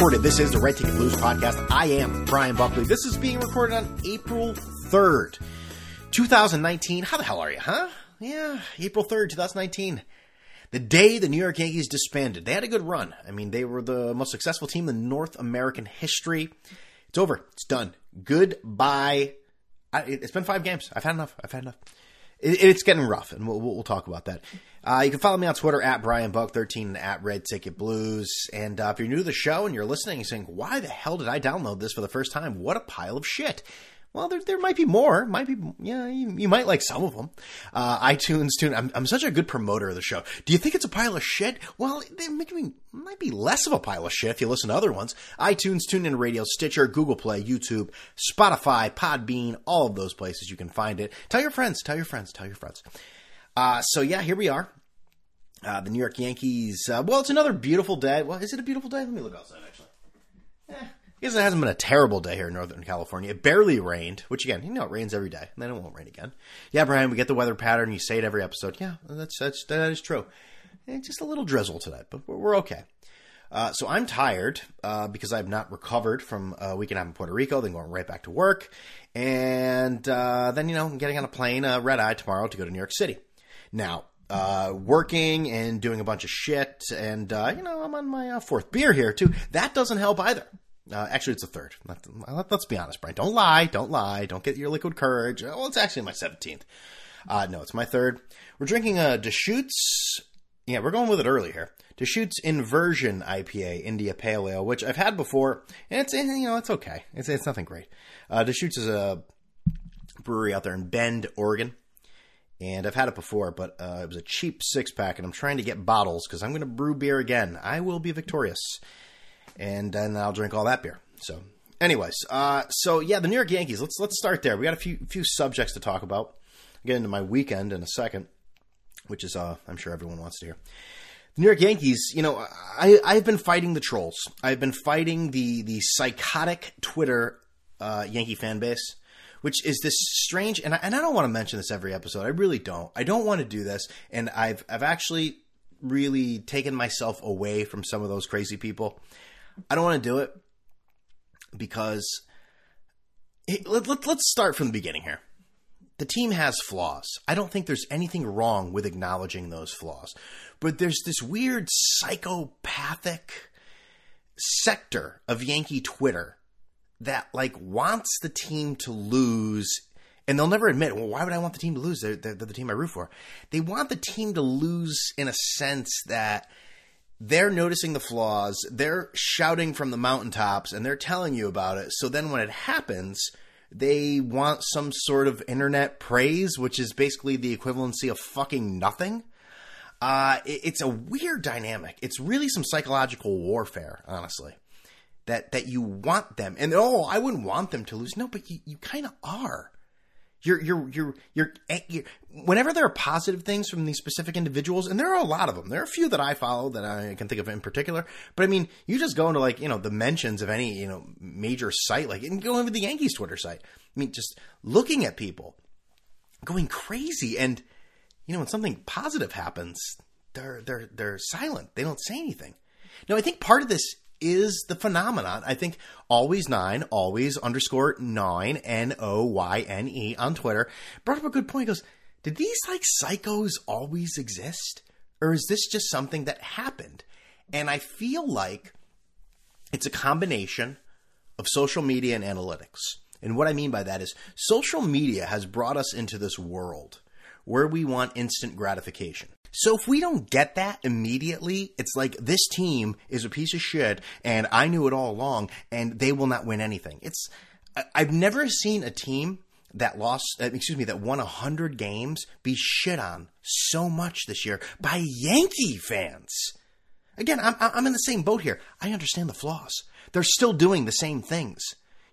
recorded. This is the Red Ticket Blues podcast. I am Brian Buckley. This is being recorded on April 3rd, 2019. How the hell are you, huh? Yeah, April 3rd, 2019. The day the New York Yankees disbanded. They had a good run. I mean, they were the most successful team in North American history. It's over. It's done. Goodbye. I, it's been five games. I've had enough. I've had enough. It, it's getting rough, and we'll, we'll talk about that. Uh, you can follow me on Twitter at Brian Buck13 and at Red Ticket Blues. And uh, if you're new to the show and you're listening and saying, why the hell did I download this for the first time? What a pile of shit. Well, there, there might be more. Might be, yeah, you, you might like some of them. Uh, iTunes, tune. I'm, I'm such a good promoter of the show. Do you think it's a pile of shit? Well, they make me, might be less of a pile of shit if you listen to other ones. iTunes, TuneIn Radio, Stitcher, Google Play, YouTube, Spotify, Podbean, all of those places you can find it. Tell your friends, tell your friends, tell your friends. Uh, so yeah, here we are. Uh, the New York Yankees. Uh, well, it's another beautiful day. Well, is it a beautiful day? Let me look outside. Actually, eh, I guess it hasn't been a terrible day here in Northern California. It barely rained, which again, you know, it rains every day, and then it won't rain again. Yeah, Brian, we get the weather pattern. You say it every episode. Yeah, that's that's that is true. And just a little drizzle today, but we're, okay. Uh, so I'm tired uh, because I've not recovered from a week and a half in Puerto Rico, then going right back to work, and uh, then you know getting on a plane, uh, red eye tomorrow to go to New York City. Now, uh, working and doing a bunch of shit, and uh, you know I'm on my uh, fourth beer here too. That doesn't help either. Uh, actually, it's a third. Let, us be honest, Brian. Don't lie. Don't lie. Don't get your liquid courage. Well, it's actually my seventeenth. Uh, no, it's my third. We're drinking a Deschutes. Yeah, we're going with it early here. Deschutes Inversion IPA India Pale Ale, which I've had before, and it's you know it's okay. It's it's nothing great. Uh, Deschutes is a brewery out there in Bend, Oregon and I've had it before, but uh, it was a cheap six pack, and I'm trying to get bottles because I'm going to brew beer again. I will be victorious, and then I'll drink all that beer. So, anyways, uh, so yeah, the New York Yankees. Let's let's start there. We got a few few subjects to talk about. I'll get into my weekend in a second, which is uh, I'm sure everyone wants to hear. The New York Yankees, you know, I, I've been fighting the trolls. I've been fighting the the psychotic Twitter uh, Yankee fan base which is this strange and I, and I don't want to mention this every episode. I really don't. I don't want to do this, and I've I've actually really taken myself away from some of those crazy people. I don't want to do it because let, let, let's start from the beginning here. The team has flaws. I don't think there's anything wrong with acknowledging those flaws. But there's this weird psychopathic sector of Yankee Twitter that like wants the team to lose and they'll never admit, well, why would I want the team to lose? They're, they're, they're, the team I root for. They want the team to lose in a sense that they're noticing the flaws, they're shouting from the mountaintops, and they're telling you about it. So then when it happens, they want some sort of internet praise, which is basically the equivalency of fucking nothing. Uh, it, it's a weird dynamic. It's really some psychological warfare, honestly that that you want them. And oh i wouldn't want them to lose. No but you, you kind of are. You're, you're you're you're eh, you're whenever there are positive things from these specific individuals and there are a lot of them there are a few that i follow that i can think of in particular but i mean you just go into like you know the mentions of any you know major site like and go into the yankees twitter site. I mean just looking at people going crazy and you know when something positive happens they're they're they're silent. They don't say anything. Now i think part of this is the phenomenon. I think always nine, always underscore nine, N O Y N E on Twitter brought up a good point. He goes, did these like psychos always exist? Or is this just something that happened? And I feel like it's a combination of social media and analytics. And what I mean by that is social media has brought us into this world where we want instant gratification. So if we don't get that immediately, it's like this team is a piece of shit and I knew it all along and they will not win anything. It's I've never seen a team that lost uh, excuse me that won 100 games be shit on so much this year by Yankee fans. Again, I'm I'm in the same boat here. I understand the flaws. They're still doing the same things.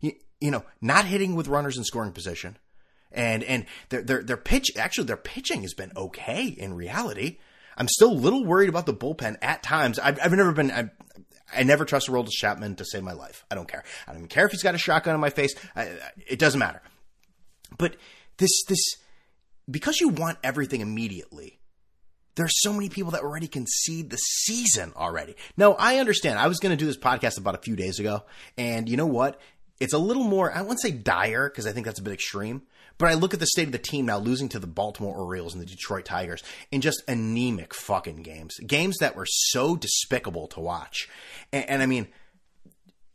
You, you know, not hitting with runners in scoring position and and their their their pitch actually their pitching has been okay in reality. I'm still a little worried about the bullpen at times. I've, I've never been. I, I never trust Aroldis Chapman to save my life. I don't care. I don't care if he's got a shotgun in my face. I, it doesn't matter. But this this because you want everything immediately, there's so many people that already concede the season already. No, I understand. I was going to do this podcast about a few days ago, and you know what? It's a little more, I wouldn't say dire, because I think that's a bit extreme, but I look at the state of the team now losing to the Baltimore Orioles and the Detroit Tigers in just anemic fucking games. Games that were so despicable to watch. And, and I mean,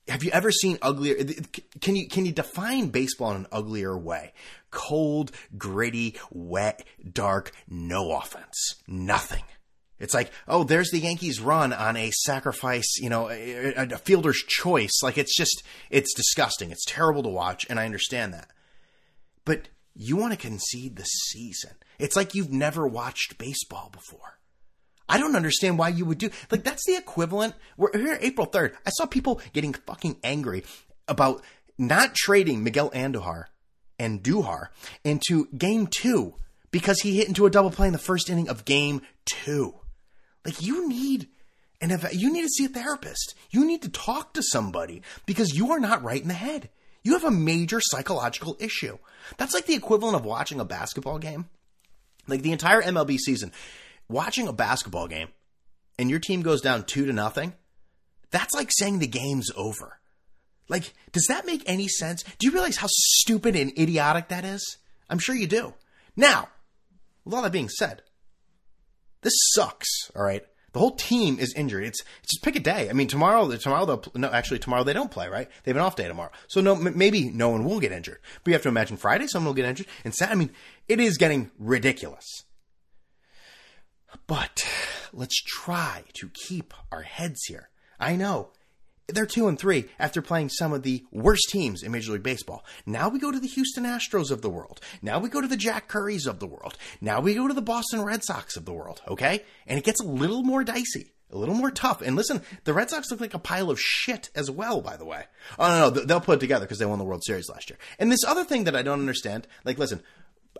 have you ever seen uglier can you can you define baseball in an uglier way? Cold gritty wet dark no offense. Nothing. It's like oh there's the yankees run on a sacrifice you know a, a fielder's choice. Like it's just it's disgusting. It's terrible to watch and i understand that but you want to concede the season it's like you've never watched baseball before I don't understand why you would do like that's the equivalent. We're here April 3rd. I saw people getting fucking angry about not trading Miguel Andujar and Duhar into game two because he hit into a double play in the first inning of game two. Like you need and if you need to see a therapist. You need to talk to somebody because you are not right in the head. You have a major psychological issue. That's like the equivalent of watching a basketball game. Like the entire MLB season, watching a basketball game and your team goes down two to nothing, that's like saying the game's over. Like, does that make any sense? Do you realize how stupid and idiotic that is? I'm sure you do. Now, with all that being said, this sucks, all right? The whole team is injured. It's, it's just pick a day. I mean, tomorrow, tomorrow they'll, no, actually tomorrow they don't play, right? They have an off day tomorrow. So no, maybe no one will get injured. But you have to imagine Friday someone will get injured. And Saturday, I mean, it is getting ridiculous. But let's try to keep our heads here. I know they're two and three after playing some of the worst teams in Major League Baseball. Now we go to the Houston Astros of the world. Now we go to the Jack Currys of the world. Now we go to the Boston Red Sox of the world. Okay, and it gets a little more dicey. A little more tough. And listen, the Red Sox look like a pile of shit as well, by the way. Oh, no, no, they'll put it together because they won the World Series last year. And this other thing that I don't understand, like, listen,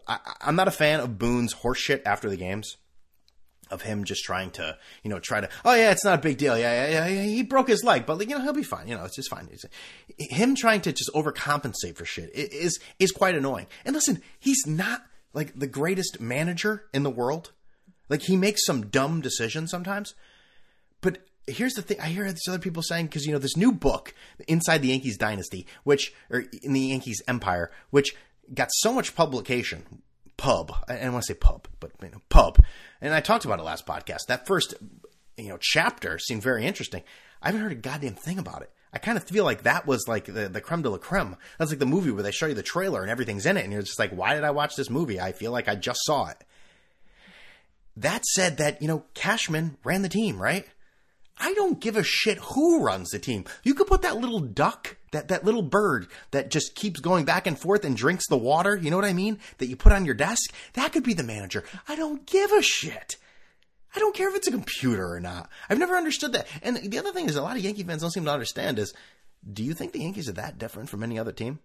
I, am not a fan of Boone's horseshit after the games of him just trying to, you know, try to, oh yeah, it's not a big deal. Yeah, yeah, yeah. He broke his leg, but you know, he'll be fine. You know, it's just fine. It's, him trying to just overcompensate for shit is, is quite annoying. And listen, he's not like the greatest manager in the world. Like he makes some dumb decisions sometimes, but here's the thing I hear these other people saying because you know this new book inside the Yankees dynasty, which or in the Yankees empire, which got so much publication pub. I don't want to say pub, but you know, pub. And I talked about it last podcast. That first, you know, chapter seemed very interesting. I haven't heard a goddamn thing about it. I kind of feel like that was like the, the creme de la creme. That's like the movie where they show you the trailer and everything's in it, and you're just like, why did I watch this movie? I feel like I just saw it. That said, that, you know, Cashman ran the team, right? I don't give a shit who runs the team. You could put that little duck, that, that little bird that just keeps going back and forth and drinks the water, you know what I mean? That you put on your desk. That could be the manager. I don't give a shit. I don't care if it's a computer or not. I've never understood that. And the other thing is a lot of Yankee fans don't seem to understand is, do you think the Yankees are that different from any other team?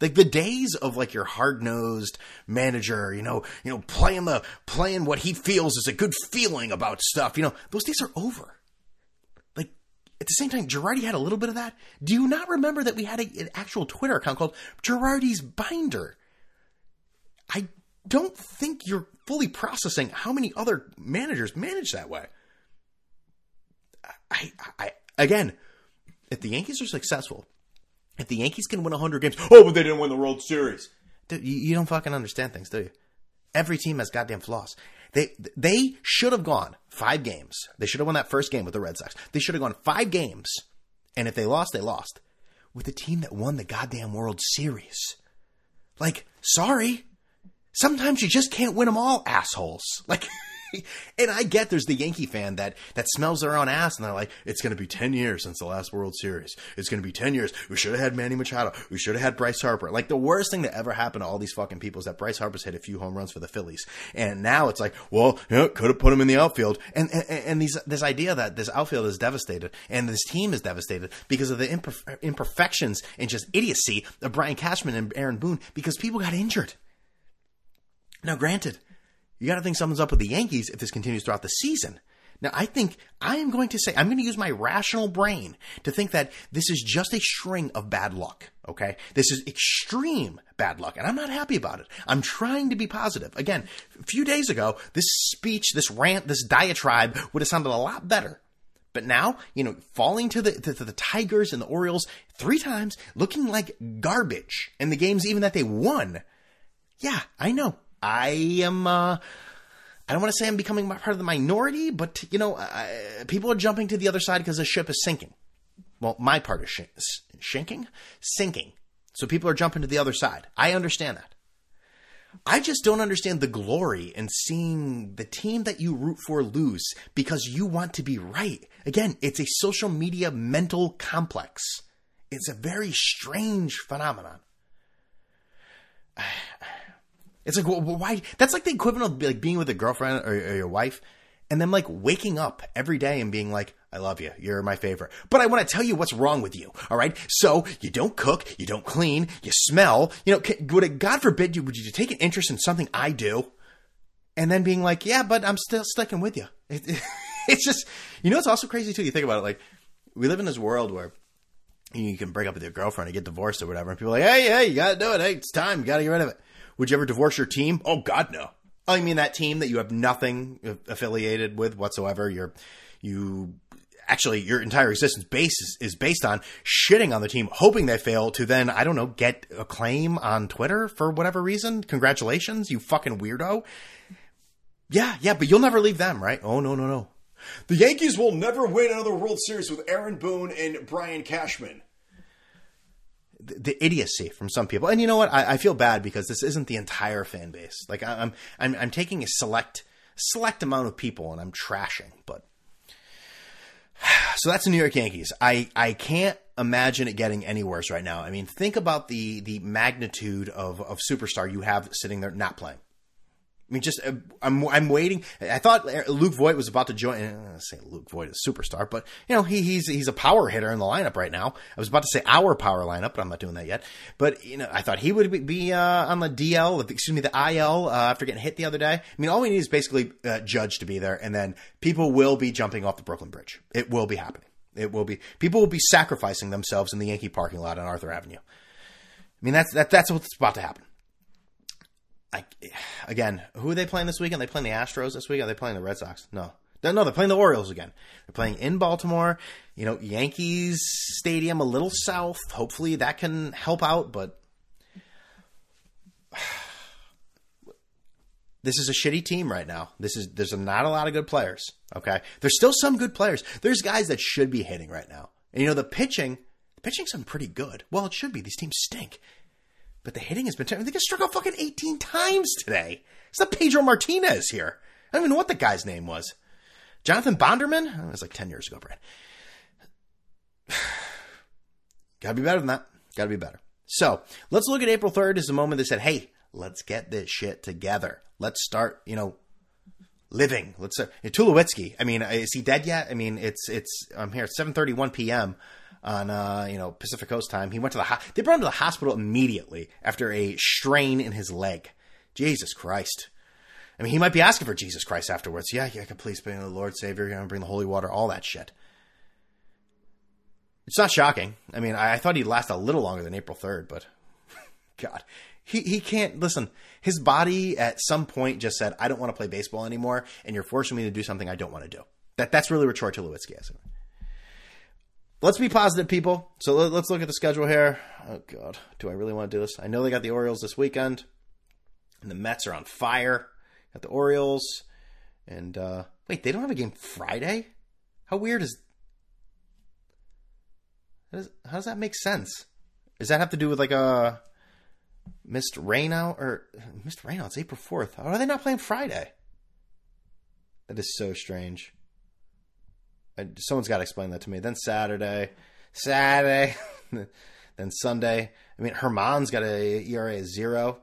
Like the days of like your hard nosed manager, you know, you know, playing the playing what he feels is a good feeling about stuff, you know, those days are over at the same time, Girardi had a little bit of that. Do you not remember that we had a, an actual Twitter account called Girardi's Binder? I don't think you're fully processing how many other managers manage that way. I, I, again, if the Yankees are successful, if the Yankees can win 100 games, oh, but they didn't win the World Series. Dude, you, you don't fucking understand things, do you? Every team has goddamn flaws. They they should have gone five games. They should have won that first game with the Red Sox. They should have gone five games, and if they lost, they lost with the team that won the goddamn World Series. Like, sorry, sometimes you just can't win them all, assholes. Like. and I get there's the Yankee fan that that smells their own ass and they're like, it's going to be 10 years since the last World Series. It's going to be 10 years. We should have had Manny Machado. We should have had Bryce Harper. Like the worst thing that ever happened to all these fucking people is that Bryce Harper's hit a few home runs for the Phillies. And now it's like, well, yeah, could have put him in the outfield. And, and, and these, this idea that this outfield is devastated and this team is devastated because of the imperf- imperfections and just idiocy of Brian Cashman and Aaron Boone because people got injured. Now, granted, you got to think something's up with the Yankees if this continues throughout the season. Now, I think I am going to say, I'm going to use my rational brain to think that this is just a string of bad luck. Okay. This is extreme bad luck, and I'm not happy about it. I'm trying to be positive. Again, a few days ago, this speech, this rant, this diatribe would have sounded a lot better. But now, you know, falling to the, to, to the Tigers and the Orioles three times, looking like garbage in the games even that they won. Yeah, I know. I am, uh, I don't want to say I'm becoming part of the minority, but you know, uh, people are jumping to the other side because the ship is sinking. Well, my part is sinking, sinking. So people are jumping to the other side. I understand that. I just don't understand the glory in seeing the team that you root for lose because you want to be right. Again, it's a social media mental complex. It's a very strange phenomenon. It's like, well, why? That's like the equivalent of like being with a girlfriend or, or, your wife, and then like waking up every day and being like, "I love you, you're my favorite," but I want to tell you what's wrong with you. All right, so you don't cook, you don't clean, you smell. You know, would it, God forbid you would you take an interest in something I do, and then being like, "Yeah, but I'm still sticking with you." It, it, it's just, you know, it's also crazy too. You think about it, like we live in this world where you can break up with your girlfriend or get divorced or whatever, and people are like, "Hey, hey, you gotta do it. Hey, it's time. You gotta get rid of it." Would you ever divorce your team? Oh God, no. I mean that team that you have nothing affiliated with whatsoever. You're you actually your entire existence base is, is, based on shitting on the team, hoping they fail to then I don't know get a claim on Twitter for whatever reason. Congratulations, you fucking weirdo. Yeah, yeah, but you'll never leave them, right? Oh no, no, no. The Yankees will never win another World Series with Aaron Boone and Brian Cashman the idiocy from some people. And you know what? I, I, feel bad because this isn't the entire fan base. Like I'm, I'm, I'm taking a select, select amount of people and I'm trashing. But so that's the New York Yankees. I, I can't imagine it getting any worse right now. I mean, think about the the magnitude of of superstar you have sitting there not playing. I mean, just uh, I'm I'm waiting. I thought Luke Voit was about to join. I say Luke Voit is a superstar, but you know he, he's he's a power hitter in the lineup right now. I was about to say our power lineup, but I'm not doing that yet. But you know, I thought he would be uh, on the DL, excuse me, the IL uh, after getting hit the other day. I mean, all we need is basically uh, Judge to be there, and then people will be jumping off the Brooklyn Bridge. It will be happening. It will be people will be sacrificing themselves in the Yankee parking lot on Arthur Avenue. I mean, that's that, that's what's about to happen. I, again, who are they playing this weekend? Are they playing the Astros this week? Are they playing the Red Sox? No. No, they're playing the Orioles again. They're playing in Baltimore. You know, Yankees Stadium a little south. Hopefully that can help out, but this is a shitty team right now. This is there's not a lot of good players. Okay, there's still some good players. There's guys that should be hitting right now. And you know the pitching, the pitching's been pretty good. Well, it should be. These teams stink. But the hitting has been terrible. They got struck out fucking 18 times today. It's not Pedro Martinez here. I don't even know what the guy's name was. Jonathan Bonderman? Oh, it was like 10 years ago, Brad. Gotta be better than that. Gotta be better. So let's look at April 3rd as the moment they said, hey, let's get this shit together. Let's start, you know, living. Let's uh, Tulowitzki. I mean, is he dead yet? I mean, it's it's I'm here at 7:31 p.m on uh, you know Pacific Coast time. He went to the ho- they brought him to the hospital immediately after a strain in his leg. Jesus Christ. I mean, he might be asking for Jesus Christ afterwards. Yeah, yeah, please bring the Lord Savior, you know, bring the holy water, all that shit. It's not shocking. I mean, I, I thought he'd last a little longer than April 3rd, but God, he, he can't listen. His body at some point just said, I don't want to play baseball anymore, and you're forcing me to do something I don't want to do. That, that's really what Troy Tulowitzki is let's be positive, people. So let, us look at the schedule here. Oh God, do I really want to do this? I know they got the Orioles this weekend, and the Mets are on fire. Got the Orioles, and uh, wait, they don't have a game Friday. How weird is? How does, how does that make sense? Does that have to do with like a missed rain out or missed rain out? It's April fourth. How are they not playing Friday? That is so strange someone's got to explain that to me. Then Saturday, Saturday, then Sunday. I mean, Germán's got a ERA of zero,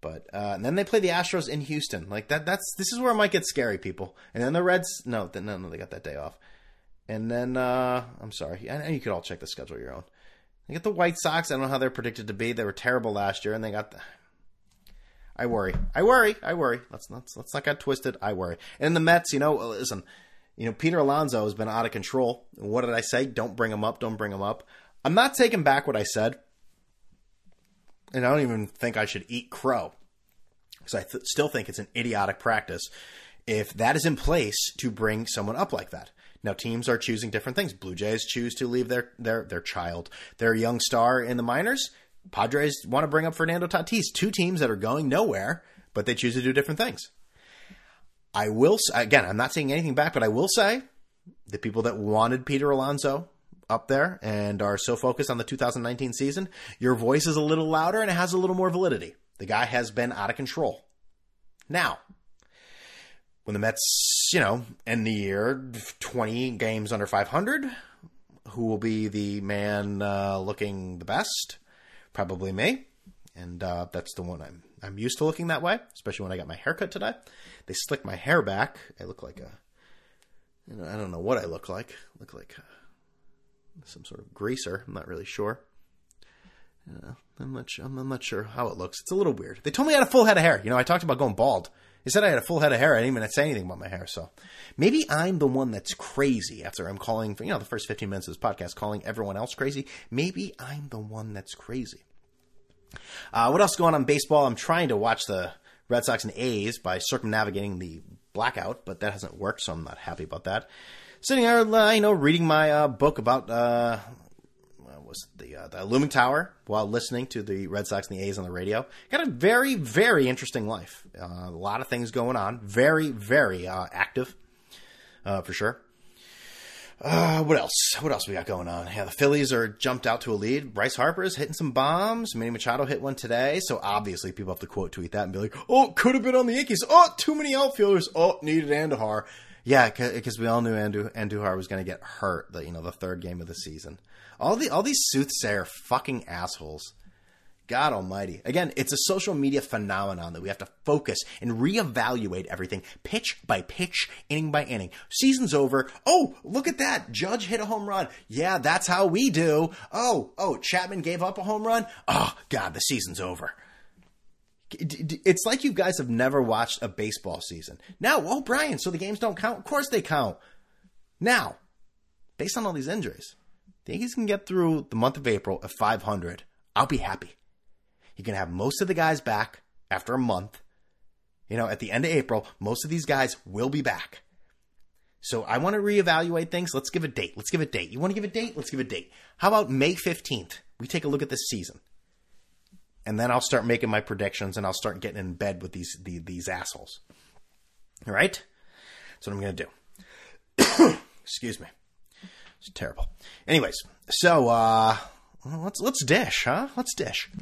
but uh, and then they play the Astros in Houston. Like that. That's this is where it might get scary, people. And then the Reds. No, no, no, they got that day off. And then uh, I'm sorry. I know you could all check the schedule your own. They got the White Sox. I don't know how they're predicted to be. They were terrible last year, and they got the. I worry. I worry. I worry. Let's not let's not get twisted. I worry. And the Mets, you know, listen, You know, Peter Alonso has been out of control. What did I say? Don't bring him up. Don't bring him up. I'm not taking back what I said. And I don't even think I should eat crow because I th- still think it's an idiotic practice if that is in place to bring someone up like that. Now teams are choosing different things. Blue Jays choose to leave their their their child, their young star in the minors. Padres want to bring up Fernando Tatis. Two teams that are going nowhere, but they choose to do different things. I will again. I'm not saying anything back, but I will say the people that wanted Peter Alonso up there and are so focused on the 2019 season, your voice is a little louder and it has a little more validity. The guy has been out of control. Now, when the Mets, you know, end the year 20 games under 500, who will be the man uh, looking the best? Probably me. And uh, that's the one I'm I'm used to looking that way, especially when I got my haircut today. They slicked my hair back. I look like a, you know, I don't know what I look like. I look like a, some sort of greaser. I'm not really sure. Uh, I'm not sure. I'm not sure how it looks. It's a little weird. They told me I had a full head of hair. You know, I talked about going bald. They said I had a full head of hair. I didn't even say anything about my hair. So maybe I'm the one that's crazy after I'm calling, for, you know, the first 15 minutes of this podcast, calling everyone else crazy. Maybe I'm the one that's crazy. Uh, what else going on in baseball? I'm trying to watch the Red Sox and A's by circumnavigating the blackout, but that hasn't worked, so I'm not happy about that. Sitting there, uh, you know, reading my uh, book about uh, was the uh, the looming tower while listening to the Red Sox and the A's on the radio. Got a very very interesting life. Uh, a lot of things going on. Very very uh, active, uh, for sure. Uh, what else? What else we got going on? Yeah, the Phillies are jumped out to a lead. Bryce Harper is hitting some bombs. Manny Machado hit one today. So obviously people have to quote tweet that and be like, "Oh, could have been on the Yankees. Oh, too many outfielders. Oh, needed Andujar." Yeah, because we all knew Andu- Andujar was going to get hurt. The you know the third game of the season. All the all these soothsayer fucking assholes. God Almighty. Again, it's a social media phenomenon that we have to focus and reevaluate everything pitch by pitch, inning by inning. Season's over. Oh, look at that. Judge hit a home run. Yeah, that's how we do. Oh, oh, Chapman gave up a home run. Oh, God, the season's over. It's like you guys have never watched a baseball season. Now, oh, Brian, so the games don't count? Of course they count. Now, based on all these injuries, the Yankees can get through the month of April at 500. I'll be happy. You can have most of the guys back after a month. You know, at the end of April, most of these guys will be back. So I want to reevaluate things. Let's give a date. Let's give a date. You want to give a date? Let's give a date. How about May 15th? We take a look at this season. And then I'll start making my predictions and I'll start getting in bed with these these, these assholes. All right? That's what I'm going to do. Excuse me. It's terrible. Anyways, so uh let's let's dish, huh? Let's dish.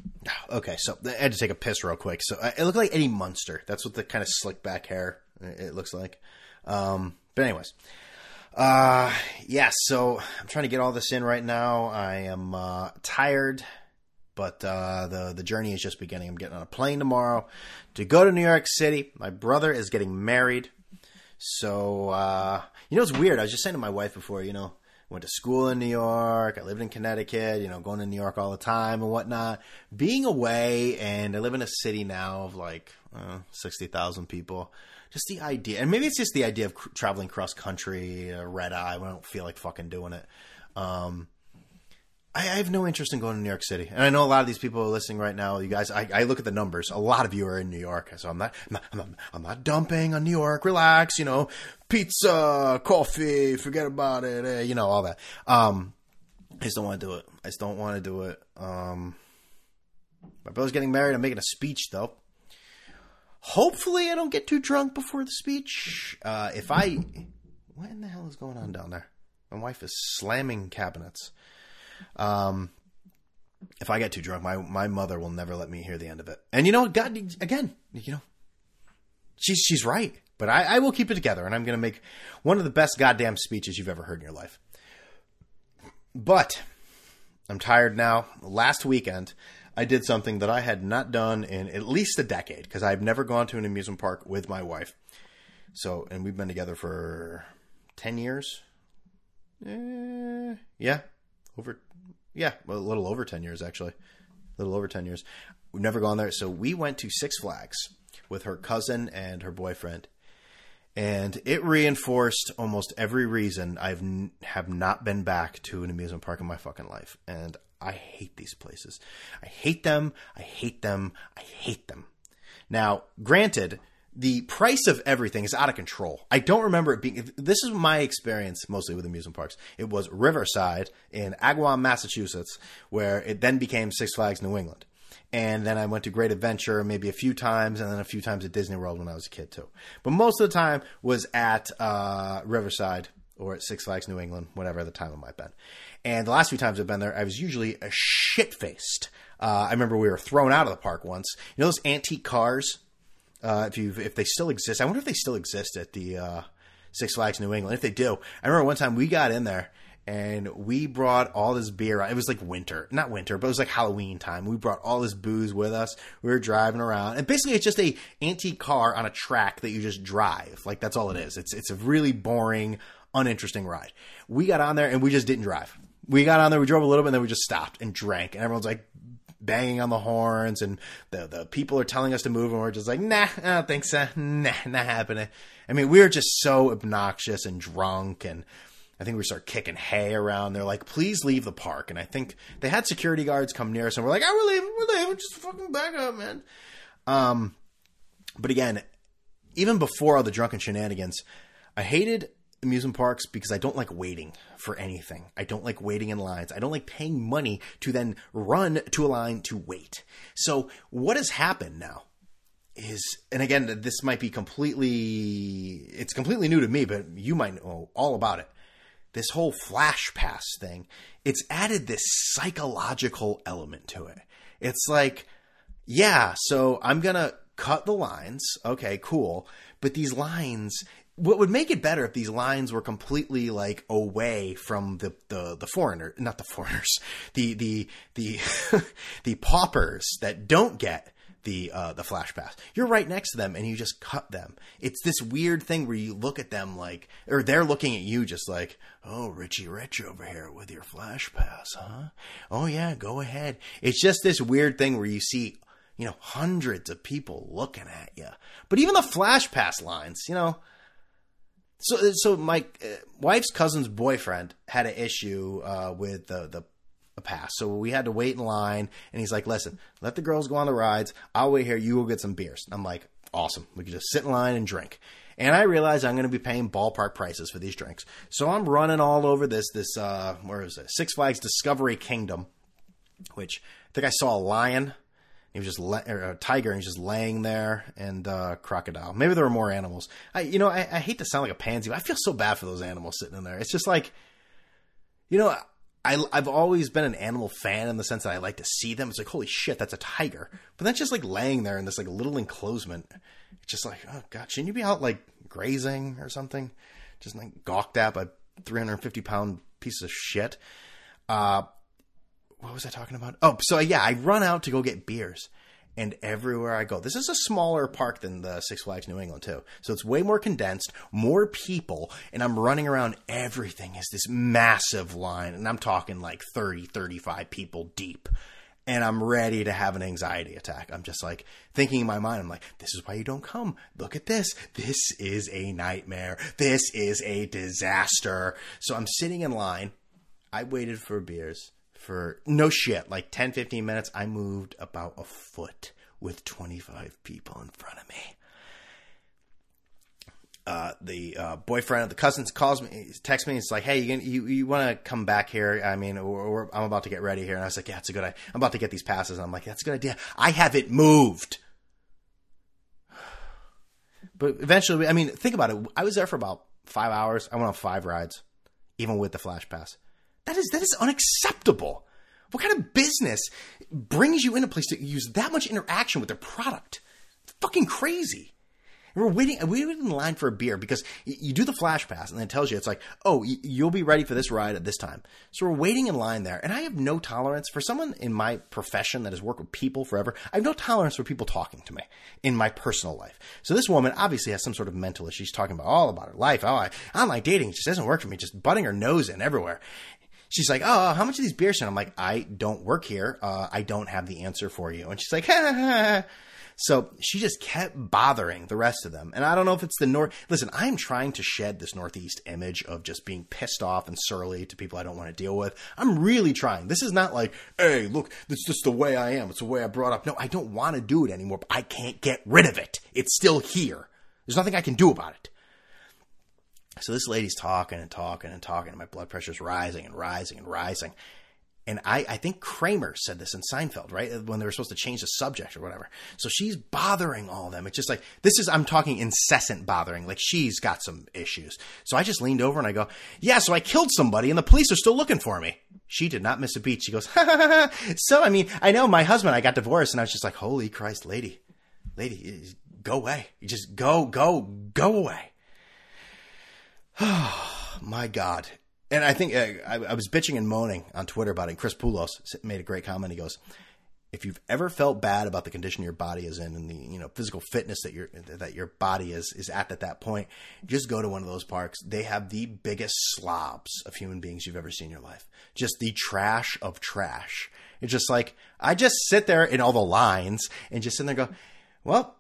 Okay, so I had to take a piss real quick. So it looked like Eddie Munster. That's what the kind of slick back hair it looks like. Um, but anyways, uh, yeah. So I'm trying to get all this in right now. I am uh, tired, but uh, the the journey is just beginning. I'm getting on a plane tomorrow to go to New York City. My brother is getting married. So uh, you know, it's weird. I was just saying to my wife before, you know went to school in New York. I lived in Connecticut, you know, going to New York all the time and whatnot. Being away, and I live in a city now of like uh, 60,000 people. Just the idea, and maybe it's just the idea of cr- traveling cross country, uh, red eye. I don't feel like fucking doing it. Um, I, have no interest in going to New York City, and I know a lot of these people are listening right now. You guys, I, I look at the numbers. A lot of you are in New York, so I'm not, I'm not, I'm not, I'm not dumping on New York. Relax, you know, pizza, coffee, forget about it, eh, you know, all that. Um, I just don't want to do it. I just don't want to do it. Um, my brother's getting married. I'm making a speech though. Hopefully, I don't get too drunk before the speech. Uh, if I, what in the hell is going on down there? My wife is slamming cabinets. Um, if I get too drunk, my my mother will never let me hear the end of it. And you know what? God, again, you know, she's she's right. But I, I will keep it together, and I'm going to make one of the best goddamn speeches you've ever heard in your life. But I'm tired now. Last weekend, I did something that I had not done in at least a decade because I've never gone to an amusement park with my wife. So, and we've been together for 10 years. Eh, yeah, over yeah, a little over 10 years, actually. A little over 10 years. We've never gone there. So we went to Six Flags with her cousin and her boyfriend. And it reinforced almost every reason I've n- have not been back to an amusement park in my fucking life. And I hate these places. I hate them. I hate them. I hate them. Now, granted, the price of everything is out of control. I don't remember it being. This is my experience mostly with amusement parks. It was Riverside in Agawam, Massachusetts, where it then became Six Flags New England. And then I went to Great Adventure maybe a few times, and then a few times at Disney World when I was a kid too. But most of the time was at uh, Riverside or at Six Flags New England, whatever the time it might have been. And the last few times I've been there, I was usually a shit faced. Uh, I remember we were thrown out of the park once. You know those antique cars? Uh, if you if they still exist, I wonder if they still exist at the uh, Six Flags New England. If they do, I remember one time we got in there and we brought all this beer. It was like winter, not winter, but it was like Halloween time. We brought all this booze with us. We were driving around, and basically, it's just a antique car on a track that you just drive. Like that's all it is. It's it's a really boring, uninteresting ride. We got on there and we just didn't drive. We got on there, we drove a little bit, and then we just stopped and drank. And everyone's like banging on the horns, and the the people are telling us to move, and we're just like, nah, I don't think so. Nah, not happening. I mean, we were just so obnoxious and drunk and I think we start kicking hay around. They're like, please leave the park. And I think they had security guards come near us and we're like, oh, we're leaving, we're leaving, just fucking back up, man. Um, but again, even before all the drunken shenanigans, I hated amusement parks because I don't like waiting for anything. I don't like waiting in lines. I don't like paying money to then run to a line to wait. So what has happened now? is and again this might be completely it's completely new to me but you might know all about it this whole flash pass thing, it's added this psychological element to it. It's like, yeah, so I'm going to cut the lines. Okay, cool. But these lines, what would make it better if these lines were completely like away from the the the foreigner, not the foreigners, the the the the paupers that don't get the uh, the flash pass. You're right next to them and you just cut them. It's this weird thing where you look at them like, or they're looking at you just like, oh, Richie Rich over here with your flash pass, huh? Oh yeah, go ahead. It's just this weird thing where you see, you know, hundreds of people looking at you. But even the flash pass lines, you know. So, so my uh, wife's cousin's boyfriend had an issue uh, with the the a pass. So we had to wait in line, and he's like, "Listen, let the girls go on the rides. I'll wait here. You will get some beers." I'm like, "Awesome. We can just sit in line and drink." And I realize I'm going to be paying ballpark prices for these drinks, so I'm running all over this this uh, where is it? Six Flags Discovery Kingdom, which I think I saw a lion. He was just a tiger, and he's just laying there, and uh, crocodile. Maybe there were more animals. I, you know, I, I hate to sound like a pansy. But I feel so bad for those animals sitting in there. It's just like, you know, I, I've always been an animal fan in the sense that I like to see them. It's like, holy shit, that's a tiger. But that's just like laying there in this like little enclosement. It's just like, oh god, shouldn't you be out like grazing or something? Just like gawked at by 350 pound piece of shit. Uh, what was I talking about? Oh, so yeah, I run out to go get beers and everywhere I go. This is a smaller park than the Six Flags New England too. So it's way more condensed, more people, and I'm running around everything is this massive line and I'm talking like 30, 35 people deep. And I'm ready to have an anxiety attack. I'm just like thinking in my mind, I'm like, this is why you don't come. Look at this. This is a nightmare. This is a disaster. So I'm sitting in line. I waited for beers for no shit, like 10, 15 minutes. I moved about a foot with 25 people in front of me. Uh, the uh, boyfriend of the cousins calls me, texts me. It's like, hey, you you, you want to come back here? I mean, I'm about to get ready here. And I was like, yeah, it's a good idea. I'm about to get these passes. And I'm like, that's a good idea. I haven't moved. But eventually, I mean, think about it. I was there for about five hours. I went on five rides, even with the flash pass. That is that is unacceptable. What kind of business brings you in a place to use that much interaction with their product? It's fucking crazy. And we're waiting. We waited in line for a beer because you do the flash pass and then it tells you it's like, oh, you'll be ready for this ride at this time. So we're waiting in line there, and I have no tolerance for someone in my profession that has worked with people forever. I have no tolerance for people talking to me in my personal life. So this woman obviously has some sort of mental issue. She's talking about all about her life. Oh, I, online dating just doesn't work for me. Just butting her nose in everywhere she's like, "Oh, how much are these beers?" And I'm like, "I don't work here. Uh, I don't have the answer for you." And she's like, ha, ha, ha. So she just kept bothering the rest of them. And I don't know if it's the North. Listen, I'm trying to shed this Northeast image of just being pissed off and surly to people I don't want to deal with. I'm really trying. This is not like, hey, look, it's just the way I am. It's the way I brought up. No, I don't want to do it anymore, but I can't get rid of it. It's still here. There's nothing I can do about it. So this lady's talking and talking and talking, and my blood pressure's rising and rising and rising. And I, I think Kramer said this in Seinfeld, right? When they were supposed to change the subject or whatever. So she's bothering all of them. It's just like, this is, I'm talking incessant bothering. Like she's got some issues. So I just leaned over and I go, yeah, so I killed somebody and the police are still looking for me. She did not miss a beat. She goes, ha, ha, ha, ha. so, I mean, I know my husband, I got divorced and I was just like, holy Christ, lady, lady, go away. You just go, go, go away. Oh, my God and I think uh, I, I, was bitching and moaning on Twitter about it. Chris Poulos made a great comment. He goes, "If you've ever felt bad about the condition your body is in and the you know physical fitness that your that your body is is at at that point, just go to one of those parks. They have the biggest slobs of human beings you've ever seen in your life. Just the trash of trash. It's just like I just sit there in all the lines and just sit there and go, well."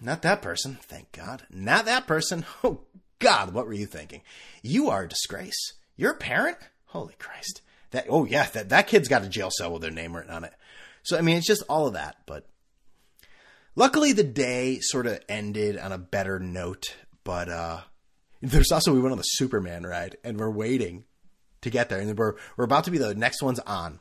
Not that person, thank God. Not that person. Oh God, what were you thinking? You are a disgrace. You're a parent? Holy Christ. That oh yeah, that, that kid's got a jail cell with their name written on it. So I mean it's just all of that, but luckily the day sort of ended on a better note, but uh there's also we went on the Superman ride and we're waiting to get there and we're we're about to be the next ones on.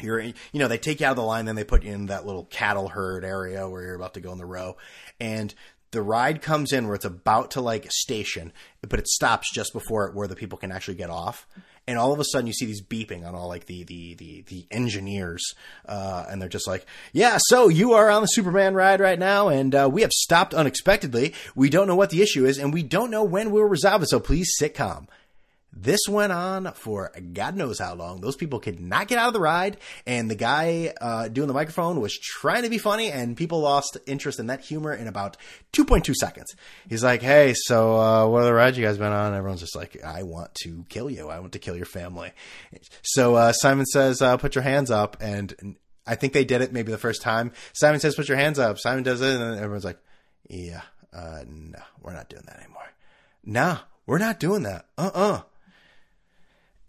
You're, you know, they take you out of the line, then they put you in that little cattle herd area where you're about to go in the row. And the ride comes in where it's about to like station, but it stops just before it where the people can actually get off. And all of a sudden, you see these beeping on all like the the the, the engineers, uh, and they're just like, "Yeah, so you are on the Superman ride right now, and uh, we have stopped unexpectedly. We don't know what the issue is, and we don't know when we'll resolve it. So please sit calm." This went on for God knows how long. Those people could not get out of the ride, and the guy uh, doing the microphone was trying to be funny, and people lost interest in that humor in about 2.2 seconds. He's like, "Hey, so uh, what other rides you guys been on?" Everyone's just like, "I want to kill you. I want to kill your family." So uh, Simon says, uh, "Put your hands up," and I think they did it maybe the first time. Simon says, "Put your hands up." Simon does it, and everyone's like, "Yeah, uh, no, we're not doing that anymore. No, we're not doing that. Uh uh."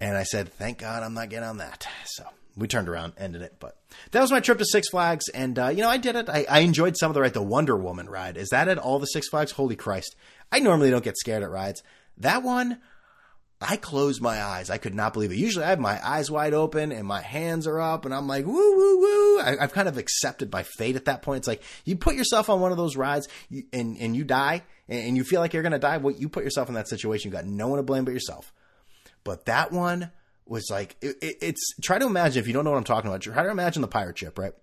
And I said, thank God I'm not getting on that. So we turned around, ended it. But that was my trip to Six Flags. And, uh, you know, I did it. I, I enjoyed some of the ride. The Wonder Woman ride. Is that at all the Six Flags? Holy Christ. I normally don't get scared at rides. That one, I closed my eyes. I could not believe it. Usually I have my eyes wide open and my hands are up and I'm like, woo, woo, woo. I, have kind of accepted my fate at that point. It's like you put yourself on one of those rides and, and you die and you feel like you're going to die. Well, you put yourself in that situation. You got no one to blame but yourself. But that one was like, it, it, it's try to imagine if you don't know what I'm talking about, try to imagine the pirate ship, right?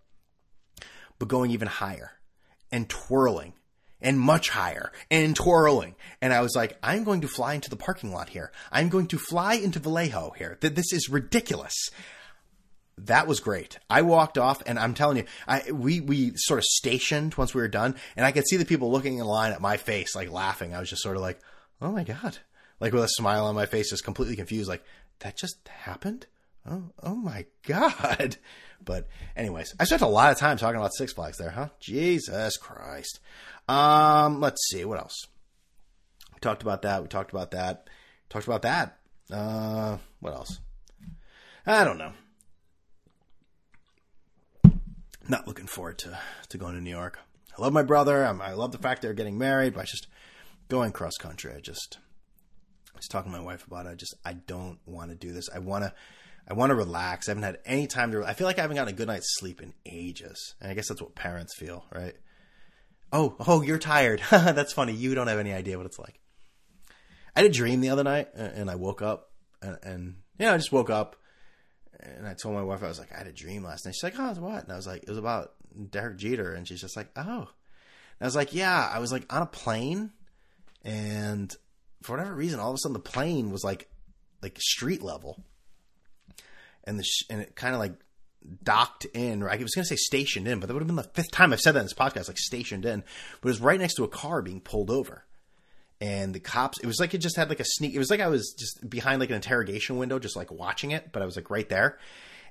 But going even higher and twirling and much higher and twirling. And I was like, I'm going to fly into the parking lot here. I'm going to fly into Vallejo here. This is ridiculous. That was great. I walked off and I'm telling you, I, we, we sort of stationed once we were done and I could see the people looking in line at my face, like laughing. I was just sort of like, oh my God like with a smile on my face, just completely confused. Like that just happened. Oh, oh my god! But anyways, I spent a lot of time talking about Six Flags there, huh? Jesus Christ. Um, let's see what else. We talked about that. We talked about that. Talked about that. Uh, what else? I don't know. Not looking forward to to going to New York. I love my brother. I'm, I love the fact they're getting married, but I just going cross country. I just was talking to my wife about it. I just I don't want to do this. I want to I want to relax. I haven't had any time to. I feel like I haven't gotten a good night's sleep in ages, and I guess that's what parents feel, right? Oh, oh, you're tired. that's funny. You don't have any idea what it's like. I had a dream the other night, and I woke up, and, and you know, I just woke up, and I told my wife I was like, I had a dream last night. She's like, Oh, what? And I was like, It was about Derek Jeter, and she's just like, Oh. And I was like, Yeah, I was like on a plane, and for whatever reason, all of a sudden the plane was like like street level, and the sh- and it kind of like docked in. Or I was going to say stationed in, but that would have been the fifth time I've said that in this podcast, like stationed in. But it was right next to a car being pulled over, and the cops. It was like it just had like a sneak. It was like I was just behind like an interrogation window, just like watching it, but I was like right there,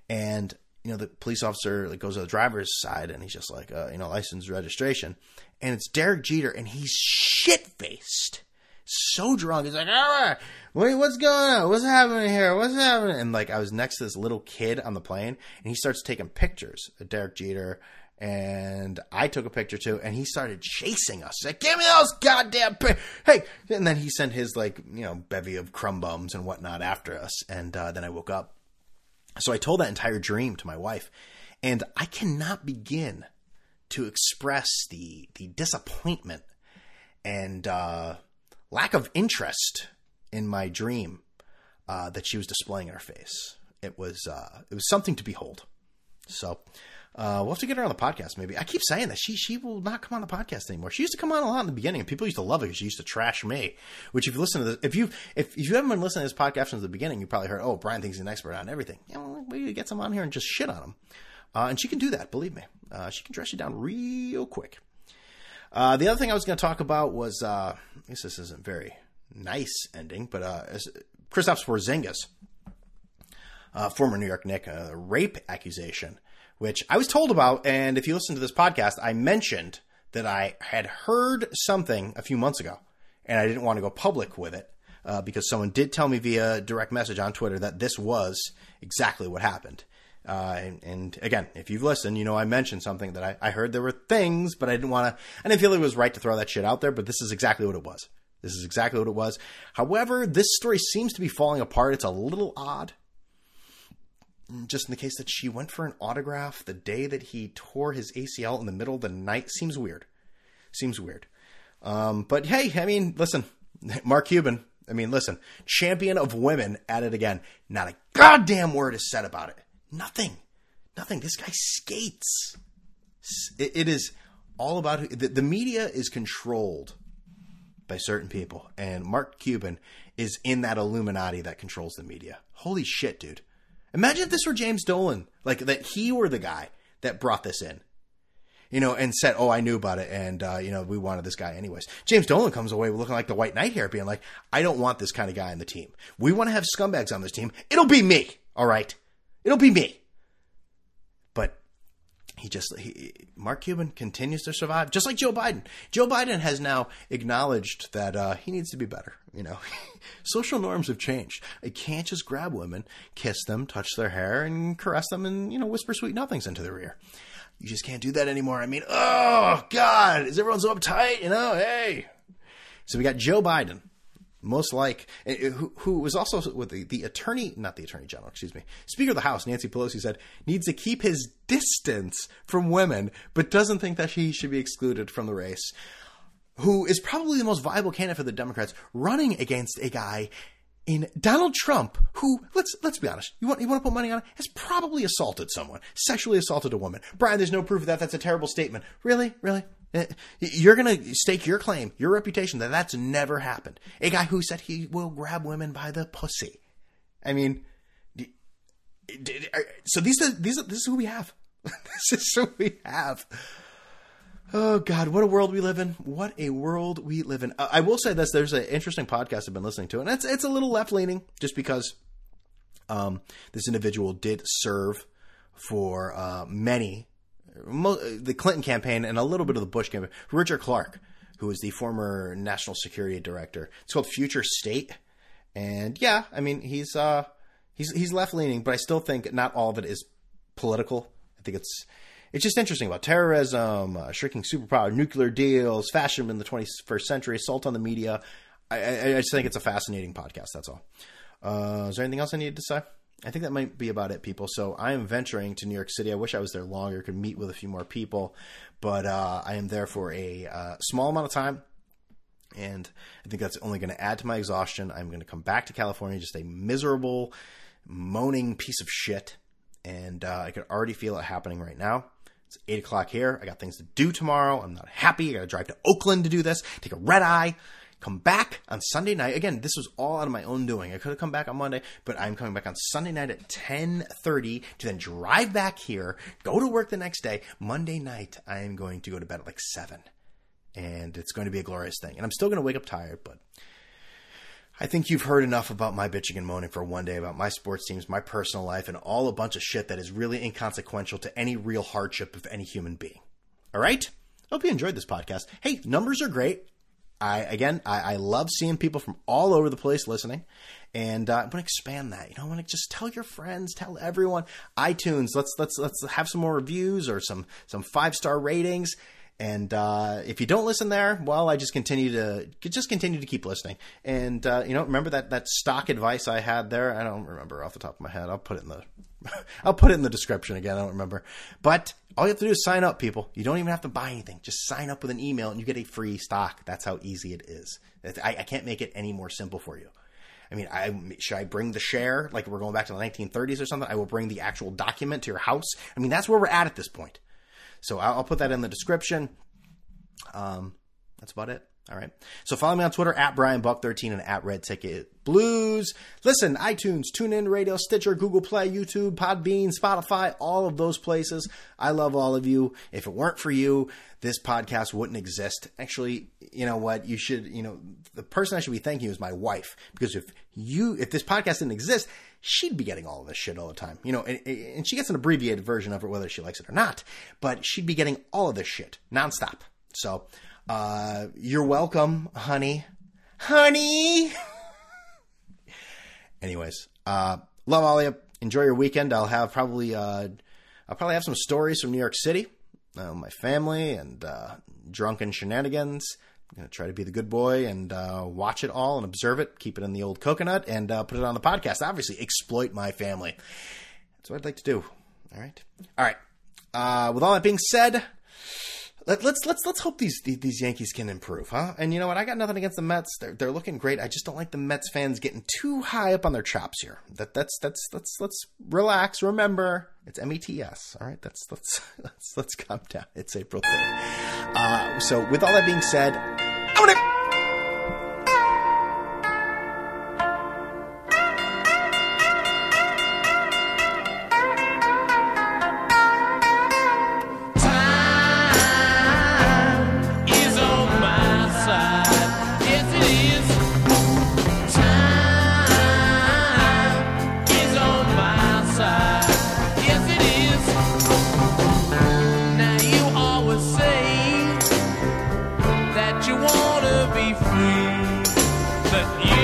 and you know, the police officer like goes to the driver's side and he's just like, uh, you know, license registration, and it's Derek Jeter, and he's shit faced, so drunk. He's like, all right, wait, what's going on? What's happening here? What's happening? And like, I was next to this little kid on the plane, and he starts taking pictures of Derek Jeter. And I took a picture too, and he started chasing us. He's like, "Give me those goddamn pi- hey!" And then he sent his like you know bevy of crumb bums and whatnot after us. And uh, then I woke up, so I told that entire dream to my wife, and I cannot begin to express the the disappointment and uh, lack of interest in my dream uh, that she was displaying in her face. It was uh, it was something to behold. So uh, we'll have to get her on the podcast. Maybe I keep saying that she she will not come on the podcast anymore. She used to come on a lot in the beginning, and people used to love it because she used to trash me. Which, if you listen to this, if you if, if you haven't been listening to this podcast since the beginning, you probably heard, oh, Brian thinks he's an expert on everything. Yeah, well, we get some on here and just shit on him, uh, and she can do that. Believe me, uh, she can dress you down real quick. Uh, the other thing I was going to talk about was, uh, I guess this isn't very nice ending, but uh, Kristaps Porzingis, uh, former New York Knick, a rape accusation, which I was told about. And if you listen to this podcast, I mentioned that I had heard something a few months ago, and I didn't want to go public with it uh, because someone did tell me via direct message on Twitter that this was exactly what happened. Uh, and, and, again, if you've listened, you know I mentioned something that I, I heard there were things, but I didn't want to. I didn't feel it was right to throw that shit out there. But this is exactly what it was. This is exactly what it was. However, this story seems to be falling apart. It's a little odd. Just in the case that she went for an autograph the day that he tore his ACL in the middle of the night seems weird. Seems weird. Um, but hey, I mean, listen, Mark Cuban. I mean, listen, champion of women at it again. Not a goddamn word is said about it. Nothing. Nothing. This guy skates. it, it is all about the, the media is controlled by certain people, and Mark Cuban is in that Illuminati that controls the media. Holy shit, dude! Imagine if this were James Dolan, like that he were the guy that brought this in, you know, and said, "Oh, I knew about it, and uh, you know, we wanted this guy anyways." James Dolan comes away looking like the White Knight here, being like, "I don't want this kind of guy on the team. We want to have scumbags on this team. It'll be me, all right." It'll be me. But he just he, Mark Cuban continues to survive, just like Joe Biden. Joe Biden has now acknowledged that uh, he needs to be better. You know, social norms have changed. I can't just grab women, kiss them, touch their hair, and caress them, and you know, whisper sweet nothings into their ear. You just can't do that anymore. I mean, oh God, is everyone so uptight? You know, hey. So we got Joe Biden most like uh, who, who was also with the, the attorney not the attorney general excuse me speaker of the house nancy pelosi said needs to keep his distance from women but doesn't think that he should be excluded from the race who is probably the most viable candidate for the democrats running against a guy in Donald Trump, who let's let's be honest, you want you want to put money on it, has probably assaulted someone, sexually assaulted a woman. Brian, there's no proof of that. That's a terrible statement. Really, really, you're going to stake your claim, your reputation that that's never happened. A guy who said he will grab women by the pussy. I mean, so these are, these are, this is who we have. this is who we have. Oh God, what a world we live in! What a world we live in. I will say this: there's an interesting podcast I've been listening to, and it's it's a little left leaning, just because um, this individual did serve for uh, many the Clinton campaign and a little bit of the Bush campaign. Richard Clarke, who is the former national security director. It's called Future State, and yeah, I mean he's uh, he's he's left leaning, but I still think not all of it is political. I think it's it's just interesting about terrorism, uh, shrinking superpower, nuclear deals, fashion in the 21st century, assault on the media. I, I, I just think it's a fascinating podcast. That's all. Uh, is there anything else I needed to say? I think that might be about it, people. So I am venturing to New York City. I wish I was there longer, could meet with a few more people, but uh, I am there for a uh, small amount of time. And I think that's only going to add to my exhaustion. I'm going to come back to California, just a miserable, moaning piece of shit. And uh, I could already feel it happening right now. It's 8 o'clock here. I got things to do tomorrow. I'm not happy. I got to drive to Oakland to do this, take a red eye come back on Sunday night. Again, this was all out of my own doing. I could have come back on Monday, but I'm coming back on Sunday night at 10:30 to then drive back here, go to work the next day. Monday night, I am going to go to bed at like 7. And it's going to be a glorious thing. And I'm still going to wake up tired, but I think you've heard enough about my bitching and moaning for one day about my sports teams, my personal life, and all a bunch of shit that is really inconsequential to any real hardship of any human being. All right? Hope you enjoyed this podcast. Hey, numbers are great. I again, I, I love seeing people from all over the place listening, and uh, I want to expand that. You know, I want to just tell your friends, tell everyone. iTunes, let's let's let's have some more reviews or some some five star ratings. And uh, if you don't listen there, well, I just continue to just continue to keep listening. And uh, you know, remember that that stock advice I had there? I don't remember off the top of my head. I'll put it in the I'll put it in the description again. I don't remember. But all you have to do is sign up, people. You don't even have to buy anything. Just sign up with an email and you get a free stock. That's how easy it is. I, I can't make it any more simple for you. I mean, I, should I bring the share like we're going back to the 1930s or something? I will bring the actual document to your house. I mean, that's where we're at at this point. So I'll, I'll put that in the description. Um, that's about it. All right. So follow me on Twitter at Brian Buck 13 and at Red Ticket Blues. Listen, iTunes, TuneIn Radio, Stitcher, Google Play, YouTube, Podbean, Spotify, all of those places. I love all of you. If it weren't for you, this podcast wouldn't exist. Actually, you know what? You should, you know, the person I should be thanking is my wife because if you, if this podcast didn't exist, she'd be getting all of this shit all the time. You know, and, and she gets an abbreviated version of it whether she likes it or not, but she'd be getting all of this shit nonstop. So, uh, you're welcome, honey. Honey! Anyways, uh, love you. Enjoy your weekend. I'll have probably, uh, I'll probably have some stories from New York City, uh, my family, and uh, drunken shenanigans. I'm going to try to be the good boy and uh, watch it all and observe it, keep it in the old coconut, and uh, put it on the podcast. Obviously, exploit my family. That's what I'd like to do. All right. All right. Uh, with all that being said, let, let's let's let's hope these these Yankees can improve, huh? And you know what? I got nothing against the Mets. They're they're looking great. I just don't like the Mets fans getting too high up on their chops here. That that's that's let's let's relax. Remember, it's M E T S. All right, that's let's let's let's calm down. It's April third. Uh, so with all that being said, I want to. Free,